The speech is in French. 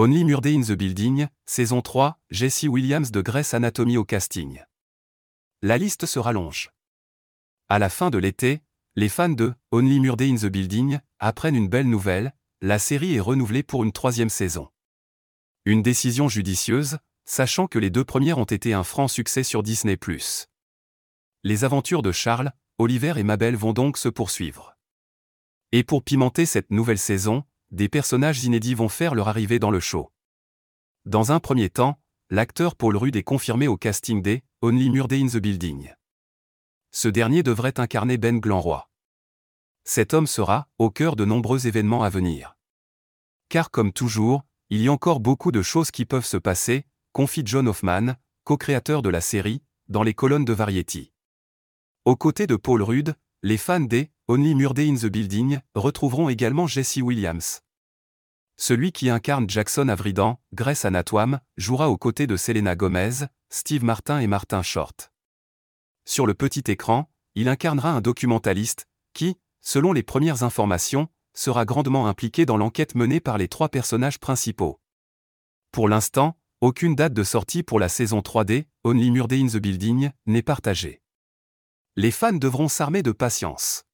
Only Murder in the Building, saison 3, Jesse Williams de Grey's Anatomy au casting. La liste se rallonge. À la fin de l'été, les fans de Only Murder in the Building apprennent une belle nouvelle, la série est renouvelée pour une troisième saison. Une décision judicieuse, sachant que les deux premières ont été un franc succès sur Disney ⁇ Les aventures de Charles, Oliver et Mabel vont donc se poursuivre. Et pour pimenter cette nouvelle saison, des personnages inédits vont faire leur arrivée dans le show. Dans un premier temps, l'acteur Paul Rudd est confirmé au casting des Only Murder in the Building. Ce dernier devrait incarner Ben Glanroy. Cet homme sera au cœur de nombreux événements à venir. Car comme toujours, il y a encore beaucoup de choses qui peuvent se passer, confie John Hoffman, co-créateur de la série, dans les colonnes de Variety. Aux côtés de Paul Rudd, les fans des Only Murder in the Building retrouveront également Jesse Williams. Celui qui incarne Jackson Avridan, Grace Anatoine, jouera aux côtés de Selena Gomez, Steve Martin et Martin Short. Sur le petit écran, il incarnera un documentaliste, qui, selon les premières informations, sera grandement impliqué dans l'enquête menée par les trois personnages principaux. Pour l'instant, aucune date de sortie pour la saison 3D, Only Murder in the Building, n'est partagée. Les fans devront s'armer de patience.